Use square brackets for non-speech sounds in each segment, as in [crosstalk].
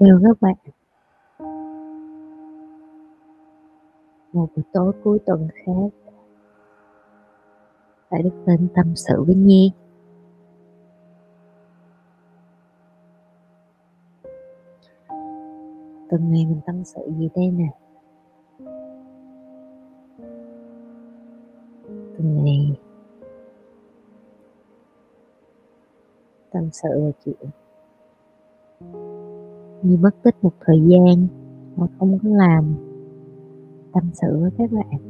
Chào các bạn. Một buổi tối cuối tuần khác tại đức tin tâm sự với Nhi. Tuần này mình tâm sự gì đây nè? Tuần này tâm sự về chuyện như mất tích một thời gian mà không có làm. Tâm sự với các bạn.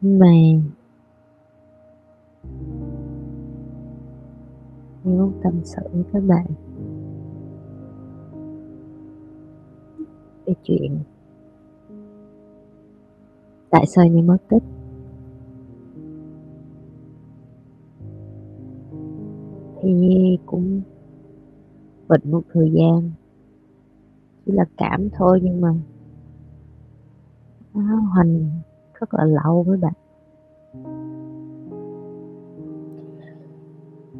Mà nếu tâm sự với các bạn chuyện. Tại sao như mất tích? Thì cũng bệnh một thời gian, chỉ là cảm thôi nhưng mà nó hoành rất là lâu với bạn.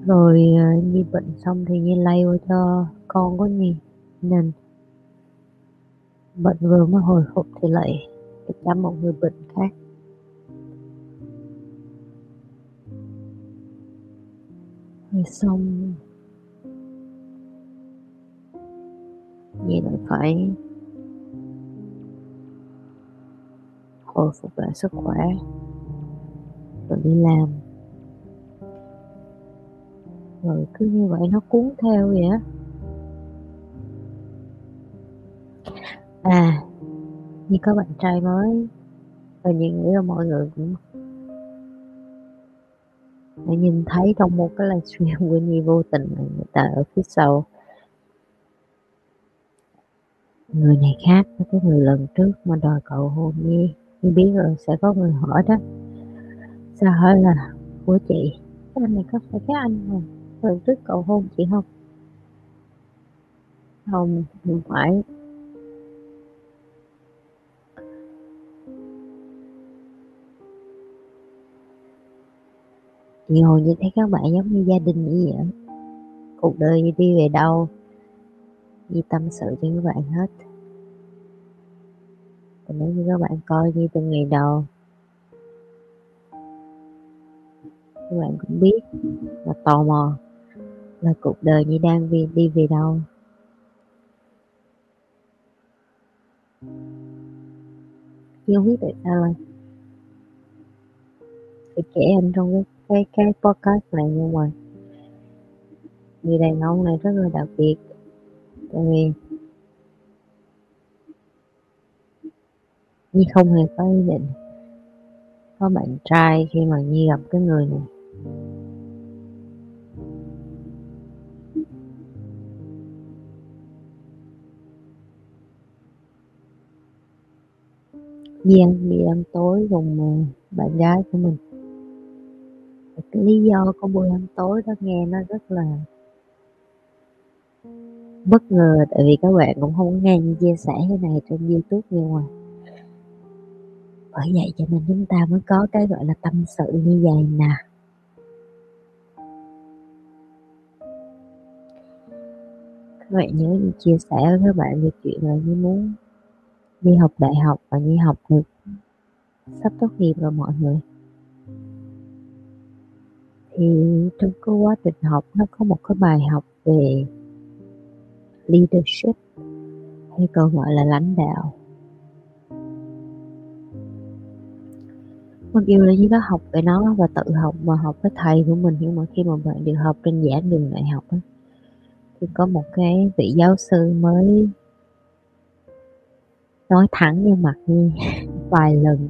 Rồi ờ, như bệnh xong thì như lây qua cho con của nhi. Nên bệnh vừa mới hồi phục thì lại được chăm một người bệnh khác. Rồi xong. Vậy lại phải hồi phục lại sức khỏe rồi đi làm. Rồi cứ như vậy nó cuốn theo vậy á. À, như có bạn trai mới. Và Nhi nghĩ là mọi người cũng đã nhìn thấy trong một cái livestream của Nhi vô tình là người ta ở phía sau. Người này khác với cái người lần trước mà đòi cậu hôn Nhi. Nhi biết rồi sẽ có người hỏi đó. Sao hỏi là của chị cái anh này có phải cái anh mà lần trước cậu hôn chị không? Không không phải. Nhiều như thấy các bạn giống như gia đình như vậy cuộc đời như đi về đâu như tâm sự cho các bạn hết. Và nếu như các bạn coi như từ ngày đầu các bạn cũng biết và tò mò là cuộc đời như đang đi, đi về đâu. Không biết tại sao là phải kể anh trong cái cái cái podcast này nhưng mà người đàn ông này rất là đặc biệt. Tại vì Nhi không hề có ý định có bạn trai khi mà Nhi gặp cái người này. Nhi ăn đi ăn tối cùng ờ, bạn gái của mình cái lý do của buổi ăn tối đó nghe nó rất là bất ngờ, tại vì các bạn cũng không nghe như chia sẻ cái này trên youtube nhưng mà. Bởi vậy cho nên chúng ta mới có cái gọi là tâm sự như vậy nè. Các bạn nhớ như chia sẻ với các bạn về chuyện là như muốn đi học đại học và như học được sắp tốt nghiệp rồi mọi người thì trong cái quá trình học nó có một cái bài học về leadership hay còn gọi là lãnh đạo. Mặc dù là như đó học về nó và tự học và học với thầy của mình nhưng mà khi mà bạn được học trên giảng đường đại học ấy, thì có một cái vị giáo sư mới nói thẳng như mặt như [laughs] vài lần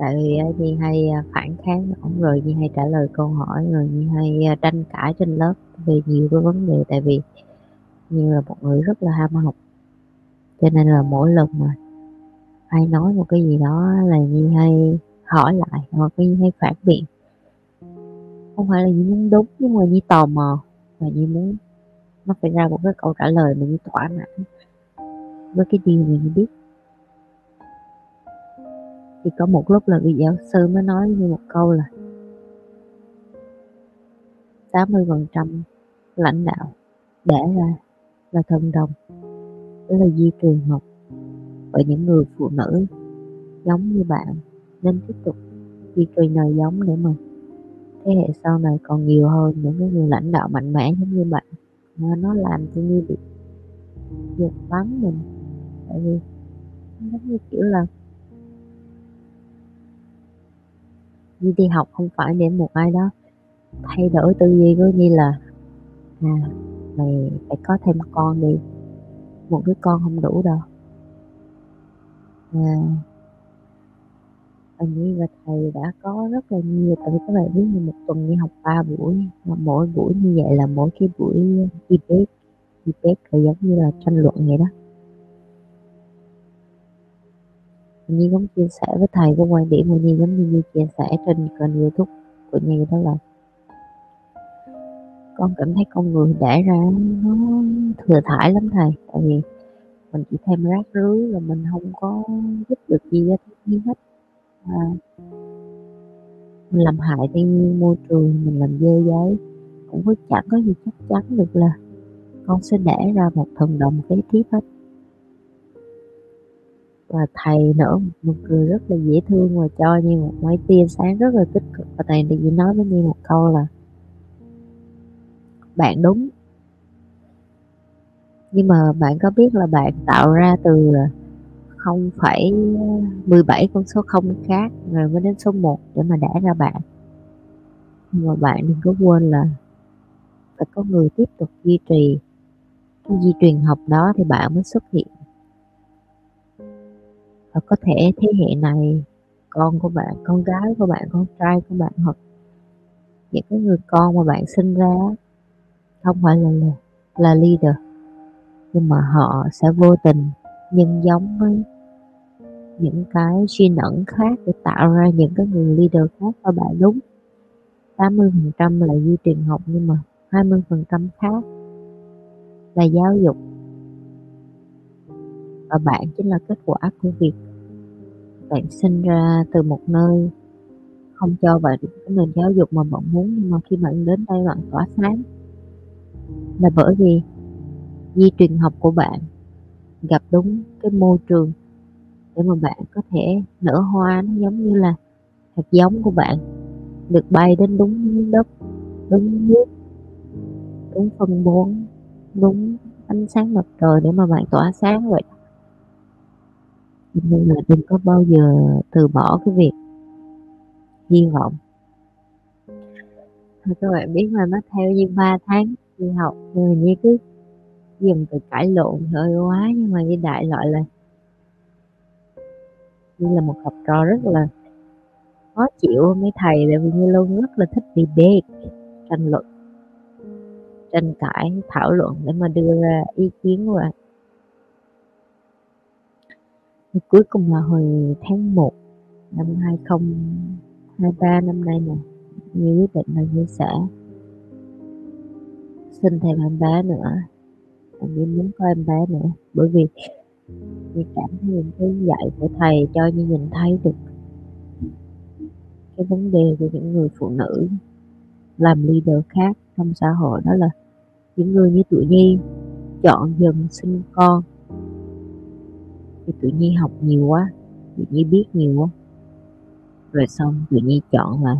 tại vì Nhi hay à, phản kháng ổng rồi Nhi hay trả lời câu hỏi rồi Nhi hay à, tranh cãi trên lớp về nhiều cái vấn đề. Tại vì như là một người rất là ham học cho nên là mỗi lần mà ai nói một cái gì đó là Nhi hay hỏi lại hoặc Nhi hay phản biện. Không phải là Nhi muốn đúng nhưng mà Nhi tò mò và Nhi muốn nó phải ra một cái câu trả lời mà Nhi thỏa mãn với cái điều mà Nhi biết thì có một lúc là vị giáo sư mới nói như một câu là 80% lãnh đạo để ra là thần đồng. Đó là di truyền học. Và những người phụ nữ giống như bạn nên tiếp tục di truyền nòi giống để mà thế hệ sau này còn nhiều hơn những cái người lãnh đạo mạnh mẽ giống như bạn. Nó, nó làm cho như bị giật bắn mình. Tại vì giống như kiểu là như đi học không phải để một ai đó thay đổi tư duy của như là à mày phải có thêm con đi. Một đứa con không đủ đâu. À, anh nghĩ và thầy đã có rất là nhiều tại vì các bạn biết như một tuần đi học 3 buổi mà mỗi buổi như vậy là mỗi cái buổi debate debate là giống như là tranh luận vậy đó. Nhi cũng chia sẻ với thầy cái quan điểm của Nhi giống như Nhi chia sẻ trên kênh youtube của Nhi đó là con cảm thấy con người đẻ ra nó thừa thải lắm thầy tại vì mình chỉ thêm rác rưới là mình không có giúp được gì cho thiên nhiên hết. À, mình làm hại thiên nhiên môi trường mình làm dơ giấy cũng có chẳng có gì chắc chắn được là con sẽ đẻ ra một thần đồng kế tiếp hết và thầy nở một cười rất là dễ thương và cho như một máy tia sáng rất là tích cực. Và thầy chỉ nói với như một câu là bạn đúng. Nhưng mà bạn có biết là bạn tạo ra từ 0,17 con số không khác rồi mới đến số 1 để mà đẻ ra bạn. Nhưng mà bạn đừng có quên là phải có người tiếp tục duy trì. Cái di truyền học đó thì bạn mới xuất hiện và có thể thế hệ này con của bạn con gái của bạn con trai của bạn hoặc những cái người con mà bạn sinh ra không phải là là, là leader nhưng mà họ sẽ vô tình nhân giống với những cái suy nẫn khác để tạo ra những cái người leader khác và bạn đúng. 80% là di truyền học nhưng mà 20% khác là giáo dục và bạn chính là kết quả của việc bạn sinh ra từ một nơi. Không cho bạn cái nền giáo dục mà bạn muốn, nhưng mà khi bạn đến đây bạn tỏa sáng. Là bởi vì di truyền học của bạn, gặp đúng cái môi trường để mà bạn có thể nở hoa, nó giống như là hạt giống của bạn, được bay đến đúng đất, đúng nước, đúng phân bón, đúng ánh sáng mặt trời để mà bạn tỏa sáng vậy nên là đừng có bao giờ từ bỏ cái việc hy vọng. Thôi, các bạn biết là nó theo như 3 tháng đi học, rồi như cứ dùng từ cãi lộn, hơi quá, nhưng mà như đại loại là như là một học trò rất là khó chịu. Mấy thầy tại vì như luôn rất là thích debate tranh luận, tranh cãi, thảo luận để mà đưa ra ý kiến của bạn cuối cùng là hồi tháng 1 năm 2023 năm nay nè, như quyết định là như sẽ sinh thêm em bé nữa như muốn có em bé nữa, bởi vì như cảm thấy những cái dạy của thầy cho như nhìn thấy được cái vấn đề của những người phụ nữ làm leader khác trong xã hội, đó là những người như tụi nhi chọn dần sinh con thì tụi nhi học nhiều quá tụi nhi biết nhiều quá. Rồi xong tụi nhi chọn là,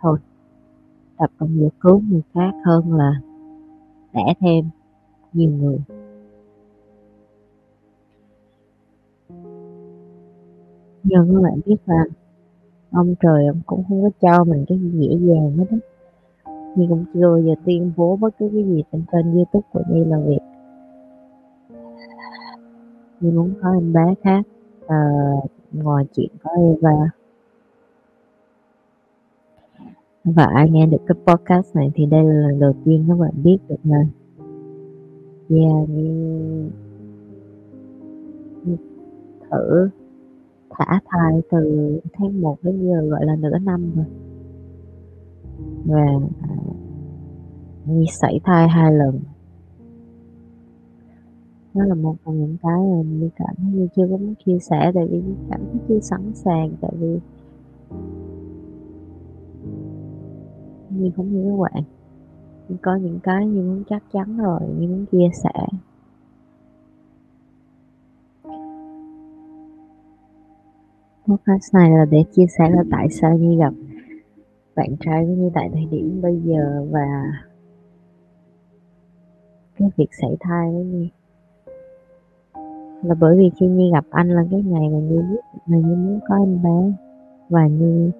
thôi, tập công việc cứu người khác hơn là đẻ thêm nhiều người. Nhưng các bạn biết là ông trời ông cũng không có cho mình cái gì dễ dàng hết á. Nhưng cũng chưa bao giờ tuyên bố bất cứ cái gì trên kênh youtube của Nhi là việc. Nhi muốn có em bé khác. Ờ, à, ngoài chuyện có Eva và ai nghe được cái podcast này thì đây là lần đầu tiên các bạn biết được là yeah, thử thả thai từ tháng 1 đến giờ gọi là nửa năm rồi. Và à, Nhi sảy thai hai lần đó là một trong những cái mà Nhi cảm thấy Nhi chưa có muốn chia sẻ, tại vì Nhi cảm thấy chưa sẵn sàng, tại vì Nhi cũng như các bạn. Có những cái Nhi muốn chắc chắn rồi Nhi muốn chia sẻ. Podcast này là để chia sẻ là tại sao Nhi gặp bạn trai như Nhi tại thời điểm bây giờ và cái việc sảy thai với Nhi là bởi vì khi Nhi gặp anh là cái ngày mà Nhi biết là Nhi muốn có em bé. Và Nhi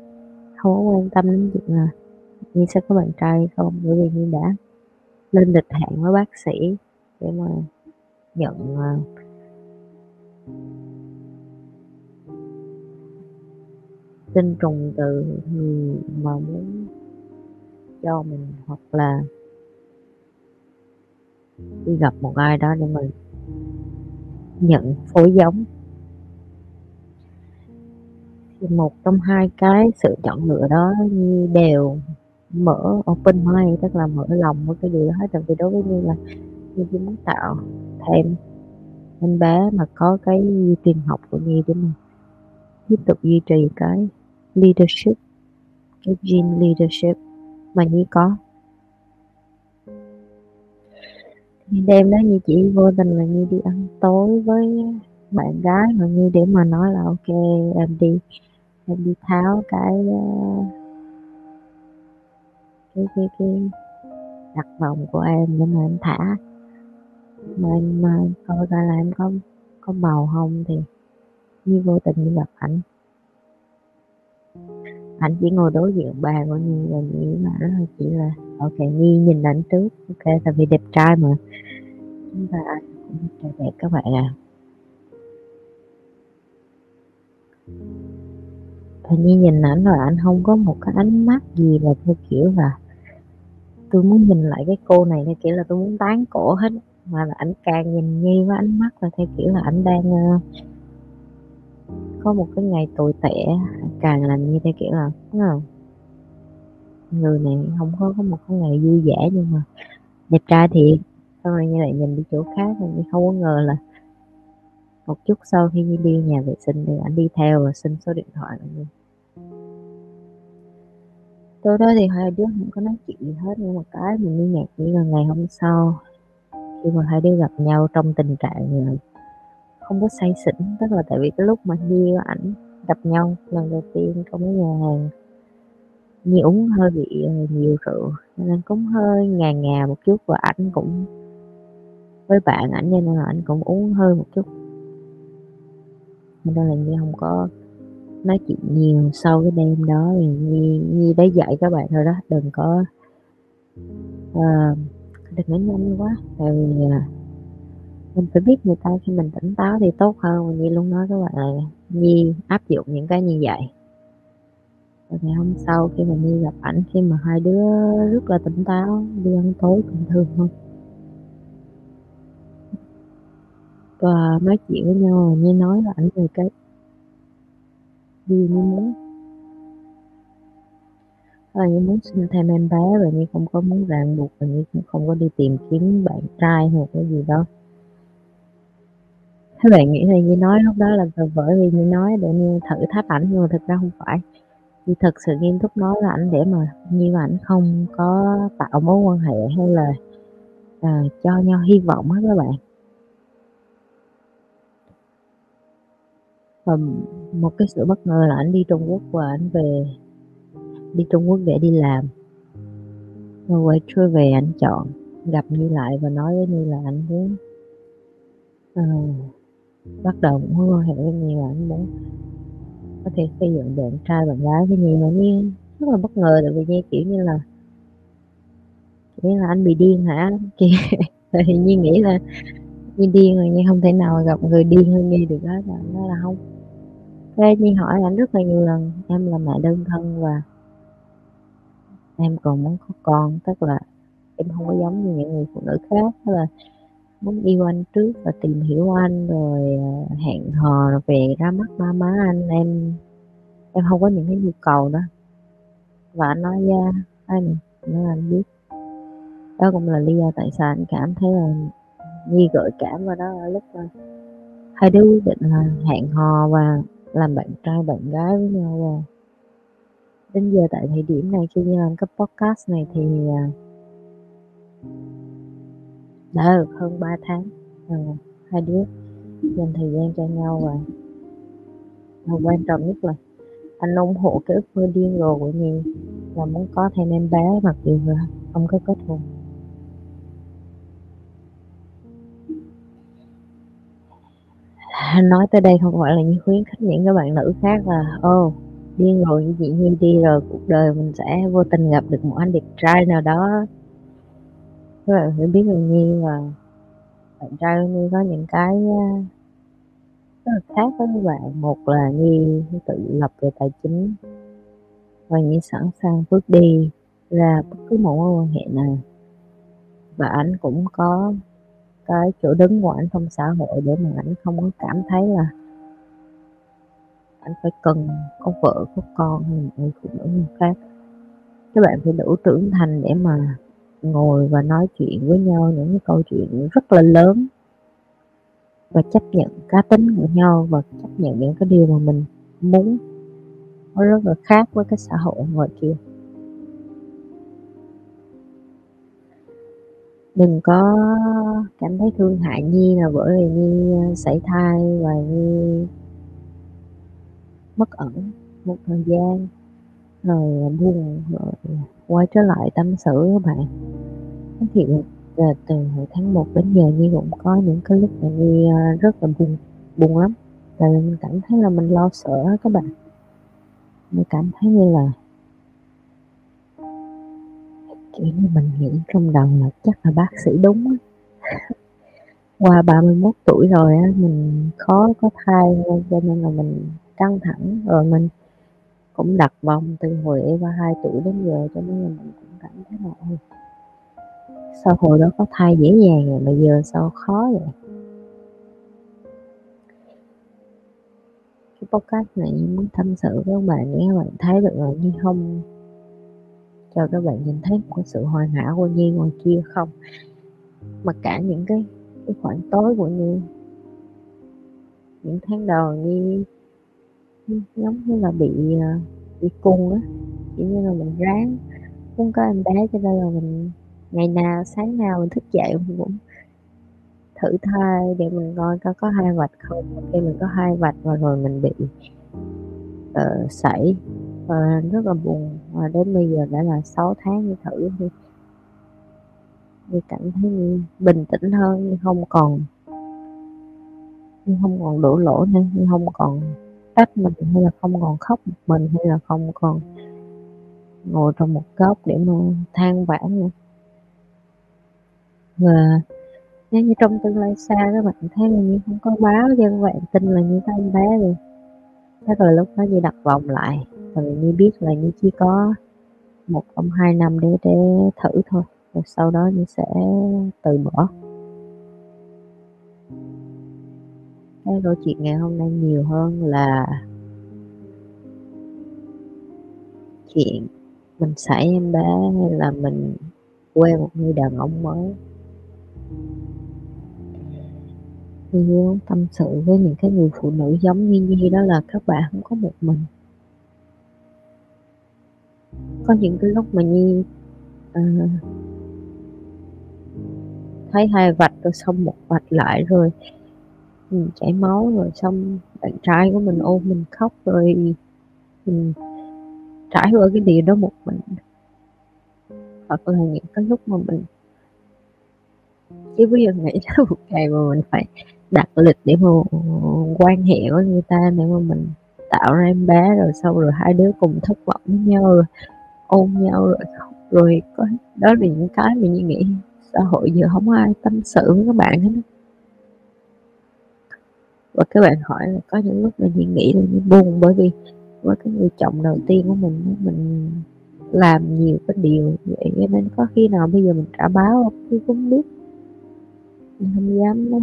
không có quan tâm đến chuyện là Nhi sẽ có bạn trai không, bởi vì Nhi đã lên lịch hẹn với bác sĩ để mà nhận à, tinh trùng từ người mà muốn cho mình hoặc là đi gặp một ai đó để mình nhận phối giống. Thì một trong hai cái sự chọn lựa đó như đều mở open mind, tức là mở lòng với cái điều đó hết tại vì đối với như là như chỉ muốn tạo thêm em bé mà có cái tiền học của Nhi để mà tiếp tục duy trì cái leadership, cái gene leadership mà Nhi có. Đêm đó như chỉ vô tình là như đi ăn tối với bạn gái mà như để mà nói là ok, em đi em đi tháo cái ờ, cái cái cái đặt vòng của em để mà em thả. Mà em coi coi là em có có bầu không thì như vô tình đi gặp ảnh anh chỉ ngồi đối diện bàn của Nhi và Nhi mà nó chỉ là ok Nhi nhìn ảnh trước ok tại vì đẹp trai mà. Chúng ta ai cũng trai đẹp các bạn à. Và Nhi nhìn ảnh rồi anh không có một cái ánh mắt gì là theo kiểu là tôi muốn nhìn lại cái cô này theo kiểu là tôi muốn tán cổ hết mà là ảnh càng nhìn Nhi với ánh mắt là theo kiểu là ảnh đang uh, có một cái ngày tồi tệ càng làm như theo kiểu là đúng không người này không có có một cái ngày vui vẻ nhưng mà đẹp trai thì sau này như lại nhìn đi chỗ khác mình không có ngờ là một chút sau khi Nhi đi nhà vệ sinh thì anh đi theo và xin số điện thoại của Nhi tối đó thì hai đứa không có nói chuyện gì hết nhưng mà cái mình đi nhạc chỉ là ngày hôm sau khi mà hai đứa gặp nhau trong tình trạng không có say xỉn tức là tại vì cái lúc mà Nhi và ảnh gặp nhau lần đầu tiên trong cái nhà hàng Nhi uống hơi bị ờ, nhiều rượu nên cũng hơi ngà ngà một chút và ảnh cũng với bạn ảnh nên là ảnh cũng uống hơi một chút. Nên là Nhi không có nói chuyện nhiều sau cái đêm đó thì Nhi, Nhi đã dạy các bạn thôi đó đừng có uh, đừng có nhanh quá tại vì uh, mình phải biết người ta khi mình tỉnh táo thì tốt hơn. Và Nhi luôn nói các bạn là Nhi áp dụng những cái như vậy. Và ngày hôm sau khi mà Nhi gặp ảnh, khi mà hai đứa rất là tỉnh táo, đi ăn tối bình thường thôi và nói chuyện với nhau rồi Nhi nói là ảnh về cái gì Nhi muốn. Ờ, là như muốn sinh thêm em bé và như không có muốn ràng buộc và như cũng không có đi tìm kiếm bạn trai hoặc cái gì đó các bạn nghĩ là Nhi nói lúc đó là bởi vì Nhi nói để Nhi thử thách ảnh nhưng mà thực ra không phải. Nhi thật sự nghiêm túc nói là ảnh để mà Nhi và ảnh không có tạo mối quan hệ hay là à, cho nhau hy vọng hết các bạn. Và một cái sự bất ngờ là ảnh đi Trung Quốc và ảnh về đi Trung Quốc để đi làm. Và quay trở về ảnh chọn gặp Nhi lại và nói với Nhi là ảnh muốn uh, bắt đầu cũng hứa hẹn với Nhi là anh muốn có thể xây dựng bạn trai bạn gái với Nhi mà Nhi rất là bất ngờ tại vì Nhi kiểu như là, kiểu là anh bị điên hả? Chị [laughs] thì Nhi nghĩ là Nhi điên rồi, Nhi không thể nào gặp người điên hơn Nhi được đó là nó là không. Thế Nhi hỏi anh rất là nhiều lần, em là mẹ đơn thân và em còn muốn có con tức là em không có giống như những người phụ nữ khác, tức là muốn yêu anh trước và tìm hiểu anh rồi à, hẹn hò rồi về ra mắt ba má anh. Em em không có những cái nhu cầu đó. Và anh nói ra anh nói, anh biết. Đó cũng là lý do tại sao anh cảm thấy là Nhi gợi cảm vào đó lúc mà hai đứa quyết định là hẹn hò và làm bạn trai bạn gái với nhau. Và đến giờ tại thời điểm này khi như làm cái podcast này thì à, đã được hơn 3 tháng. À, hai đứa dành thời gian cho nhau và, và quan trọng nhất là anh ủng hộ cái ước mơ điên rồ của Nhi là muốn có thêm em bé mặc dù là không có kết hôn. Nói tới đây không phải là như khuyến khích những các bạn nữ khác là ô oh, điên rồi như chị Nhi đi rồi cuộc đời mình sẽ vô tình gặp được một anh đẹp trai nào đó các bạn phải biết là Nhi là bạn trai của Nhi có những cái ờ, rất là khác với các bạn. Một là Nhi tự lập về tài chính và Nhi sẵn sàng bước đi ra bất cứ một mối quan hệ nào. Và anh cũng có cái chỗ đứng của ảnh trong xã hội để mà ảnh không có cảm thấy là anh phải cần có vợ, có con hay một người phụ nữ nào khác. Các bạn phải đủ trưởng thành để mà ngồi và nói chuyện với nhau những cái câu chuyện rất là lớn và chấp nhận cá tính của nhau và chấp nhận những cái điều mà mình muốn. Nó rất là khác với cái xã hội ngoài kia. Đừng có cảm thấy thương hại Nhi là bởi vì Nhi ờ, sảy thai và Nhi mất ẩn một thời gian, rồi buồn, rồi quay trở lại tâm sự các bạn. Nói thiệt là từ hồi tháng 1 đến giờ Nhi cũng có những cái lúc mà Nhi ờ, rất là buồn buồn lắm. Tại vì mình cảm thấy là mình lo sợ các bạn. Mình cảm thấy như là kiểu như mình nghĩ trong đầu là chắc là bác sĩ đúng [laughs] qua 31 tuổi rồi á, mình khó có thai, cho nên là mình căng thẳng, rồi mình cũng đặt vòng từ hồi Eva 2 tuổi đến giờ, cho nên là mình cũng cảm thấy là, ôi, sao hồi đó có thai dễ dàng rồi mà giờ sao khó vậy? Cái podcast này muốn tâm sự với các bạn nghe bạn thấy được là như không cho các bạn nhìn thấy một cái sự hoàn hảo của Nhi ngoài kia không? Mà cả những cái cái khoảng tối của Nhi, những tháng đầu Nhi giống như là bị ờ, bị cung á. Kiểu như là mình ráng muốn có em bé cho nên là mình ngày nào sáng nào mình thức dậy mình cũng thử thai để mình coi có có hai vạch không. Khi mình có hai vạch và rồi mình bị uh, sảy và rất là buồn. Và đến bây giờ đã là 6 tháng đi thử thì thì cảm thấy như bình tĩnh hơn như không còn như không còn đổ lỗi nữa như không còn tách mình hay là không còn khóc một mình hay là không còn ngồi trong một góc để mà than vãn nữa. Và nếu như trong tương lai xa các bạn thấy là như không có báo cho các bạn, tin là như có em bé rồi chắc là lúc đó như đặt vòng lại. Tại như biết là như chỉ có một trong hai năm để để thử thôi. Rồi sau đó như sẽ từ bỏ. Cái câu chuyện ngày hôm nay nhiều hơn là chuyện mình xảy em bé hay là mình quen một người đàn ông mới. Nhi muốn tâm sự với những cái người phụ nữ giống như Nhi đó là các bạn không có một mình. Có những cái lúc mà Nhi à, thấy hai vạch rồi xong một vạch lại rồi mình chảy máu rồi xong bạn trai của mình ôm mình khóc rồi mình trải qua cái điều đó một mình. Hoặc là những cái lúc mà mình chứ bây giờ nghĩ ra một ngày mà mình phải đặt lịch để mà quan hệ với người ta để mà mình tạo ra em bé rồi sau rồi hai đứa cùng thất vọng với nhau rồi ôm nhau rồi khóc rồi có đó là những cái mình nghĩ xã hội giờ không ai tâm sự với các bạn hết và các bạn hỏi là có những lúc mình nghĩ là như buồn bởi vì với cái người chồng đầu tiên của mình mình làm nhiều cái điều vậy. Nên có khi nào bây giờ mình trả báo không? Thì cũng biết. Mình không dám ờ,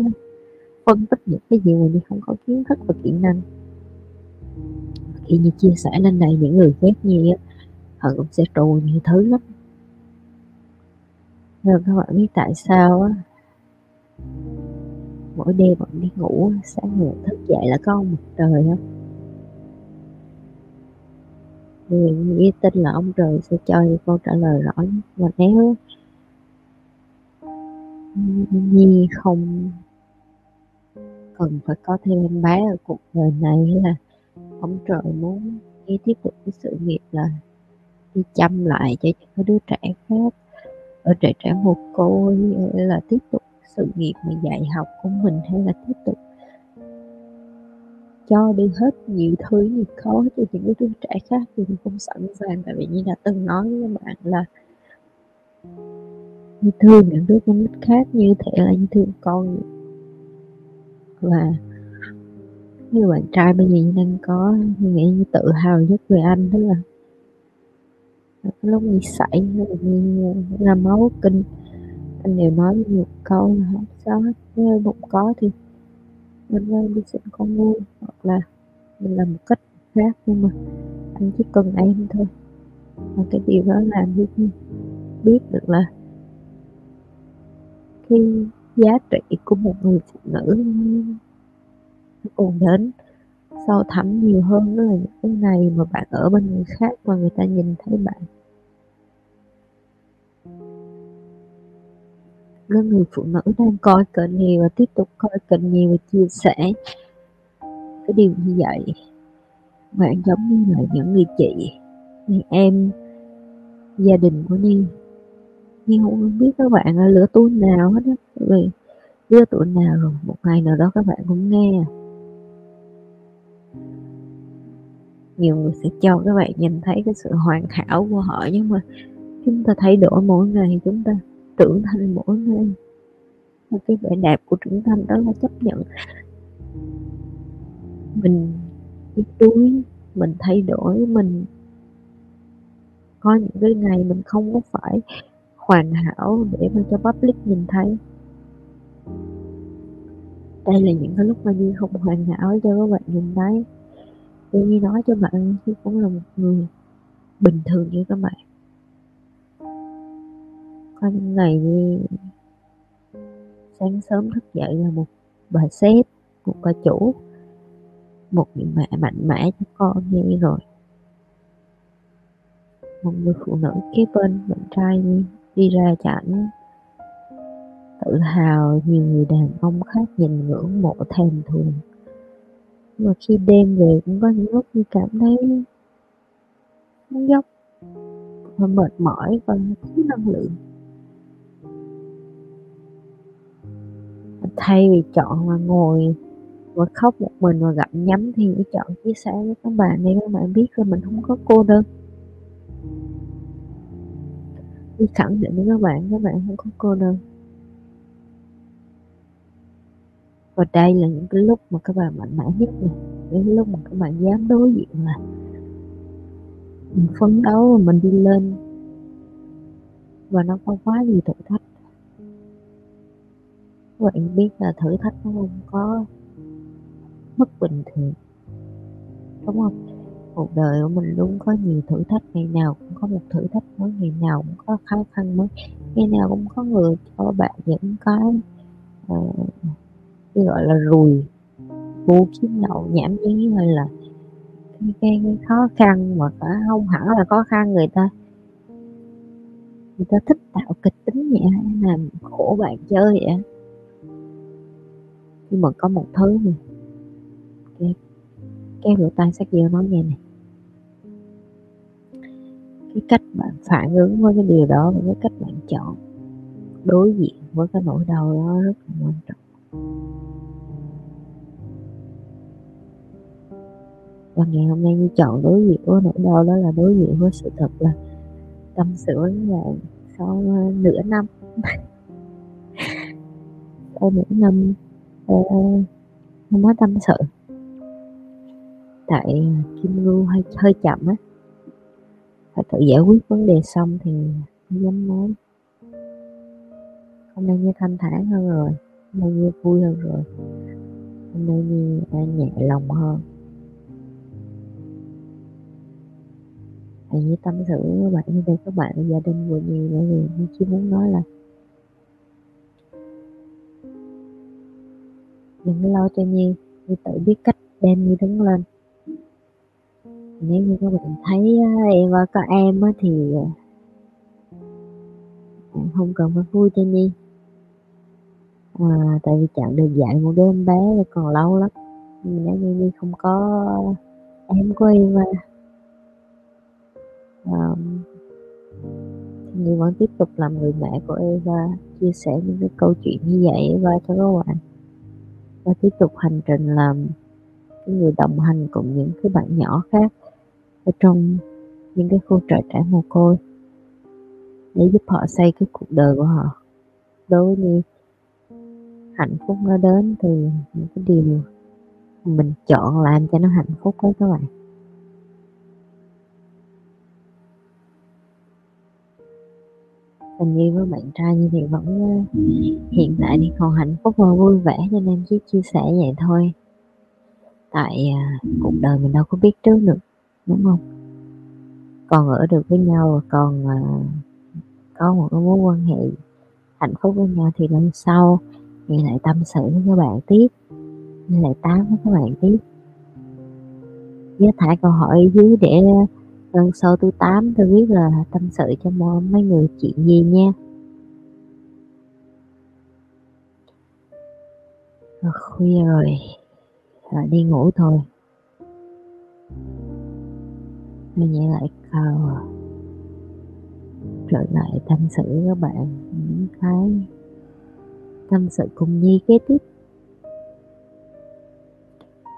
phân tích những cái gì mà mình không có kiến thức và kỹ năng. Khi như chia sẻ lên đây, những người khác như họ cũng sẽ trù nhiều thứ lắm. Rồi các bạn biết tại sao á? Mỗi đêm bạn đi ngủ sáng ngày thức dậy là có ông mặt trời không người nghĩ tin là ông trời sẽ cho câu trả lời rõ nhất và nếu Nhi không cần phải có thêm em bé ở cuộc đời này là ông trời muốn Nhi tiếp tục cái sự nghiệp là đi chăm lại cho những cái đứa trẻ khác. Ở trẻ trẻ một cô là tiếp tục sự nghiệp mà dạy học của mình hay là tiếp tục cho đi hết nhiều thứ nhiều khó cho những cái đứa trẻ khác thì mình không sẵn sàng. Tại vì như đã từng nói với các bạn là như thương những đứa con nít khác như thể là như thương con. Và như bạn trai bây giờ đang có, như nghĩ như tự hào nhất về anh đó là lúc đi xảy như là máu kinh anh đều nói một câu là không sao hết, nếu bụng có thì mình lên đi sinh con nuôi, hoặc là mình làm một cách khác, nhưng mà anh chỉ cần em thôi. Và cái điều đó làm cho biết được là cái giá trị của một người phụ nữ nó còn đến sâu thẳm nhiều hơn đó là những cái ngày mà bạn ở bên người khác mà người ta nhìn thấy bạn các người phụ nữ đang coi kênh nhiều và tiếp tục coi kênh nhiều và chia sẻ cái điều như vậy. Bạn giống như là những người chị, người em, gia đình của Nhi Nhi không biết các bạn ở lứa tuổi nào hết á vì lứa tuổi nào rồi, một ngày nào đó các bạn cũng nghe. Nhiều người sẽ cho các bạn nhìn thấy cái sự hoàn hảo của họ, nhưng mà chúng ta thay đổi mỗi ngày, chúng ta trưởng thành mỗi ngày và cái vẻ đẹp của trưởng thành đó là chấp nhận. Mình yếu đuối, mình thay đổi, mình có những cái ngày mình không có phải hoàn hảo để mà cho public nhìn thấy. Đây là những cái lúc mà Nhi không hoàn hảo cho các bạn nhìn thấy. Để như nói cho bạn Nhi cũng là một người bình thường như các bạn có những ngày như sáng sớm thức dậy là một bà sếp, một bà chủ, một người mẹ mạnh mẽ cho con như rồi. Một người phụ nữ kế bên, bạn trai đi ra cho ảnh tự hào nhiều người đàn ông khác nhìn ngưỡng mộ thèm thuồng. Mà khi đêm về cũng có những lúc như cảm thấy muốn dốc và mệt mỏi và thiếu năng lượng. Thay vì chọn là ngồi và khóc một mình và gặm nhắm thì hãy chọn chia sẻ với các bạn để các bạn biết là mình không có cô đơn. Đi khẳng định với các bạn các bạn không có cô đơn. Và đây là những cái lúc mà các bạn mạnh mẽ nhất này những lúc mà các bạn dám đối diện là mình phấn đấu và mình đi lên. Và nó không quá gì thử thách các bạn biết là thử thách nó không có bất bình thường đúng không? Cuộc đời của mình luôn có nhiều thử thách ngày nào cũng có một thử thách mới ngày nào cũng có khó khăn mới ngày nào cũng có người cho bạn những cái uh, gọi là rùi vô kiếm đậu nhảm nhí hay là cái, cái, cái khó khăn mà cả không hẳn là khó khăn người ta người ta thích tạo kịch tính vậy làm khổ bạn chơi vậy nhưng mà có một thứ này cái cái rửa tay sát dơ nói nghe này cái cách bạn phản ứng với cái điều đó và cái cách bạn chọn đối diện với cái nỗi đau đó rất là quan trọng. Và ngày hôm nay như chọn đối diện với nỗi đau đó là đối diện với sự thật là tâm sự với bạn ờ, [laughs] sau nửa năm. Sau nửa năm Ờ, không có tâm sự. Tại Kim Ngưu hơi hơi chậm á. Phải tự giải quyết vấn đề xong thì mới dám nói. Hôm nay như thanh thản hơn rồi, hôm nay như vui hơn rồi, hôm nay như nhẹ lòng hơn. Thì như tâm sự với bạn như đây các bạn gia đình của nhiều bởi vì như chỉ muốn nói là đừng lo cho Nhi Nhi tự biết cách đem Nhi đứng lên. Nếu như các bạn thấy em có em thì ờ, bạn không cần phải vui cho Nhi. À, tại vì chặng được dạy một đứa em bé còn lâu lắm. Nếu như Nhi không có em của Eva à, ờ, Nhi vẫn tiếp tục làm người mẹ của Eva chia sẻ những cái câu chuyện như vậy. Eva cho các bạn và tiếp tục hành trình làm cái người đồng hành cùng những cái bạn nhỏ khác ở trong những cái khu trại trẻ mồ côi. Để giúp họ xây cái cuộc đời của họ. Đối với hạnh phúc nó đến từ những cái điều mình chọn làm cho nó hạnh phúc đó các bạn. Tình yêu với bạn trai như thì vẫn ờ, hiện tại thì còn hạnh phúc và vui vẻ cho nên chỉ chia sẻ vậy thôi. Tại à, cuộc đời mình đâu có biết trước được đúng không? Còn ở được với nhau còn à, có một cái mối quan hệ hạnh phúc với nhau thì lần sau thì lại tâm sự với các bạn tiếp lại tám với các bạn tiếp. Nhớ thả câu hỏi dưới để lần sau thứ tám tôi biết là tâm sự cho mấy người chuyện gì nha. À, khuya rồi à, đi ngủ thôi. Mình nhảy lại cầu trở à. lại tâm sự với các bạn những cái tâm sự cùng Nhi kế tiếp.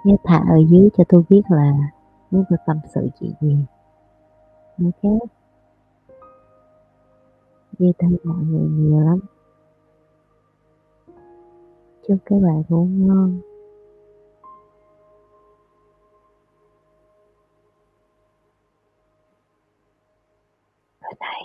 Nhớ thả ở dưới cho tôi biết là muốn tôi tâm sự chuyện gì cái khác chia tay mọi người nhiều lắm. Chúc các bạn ngủ ngon. Good night.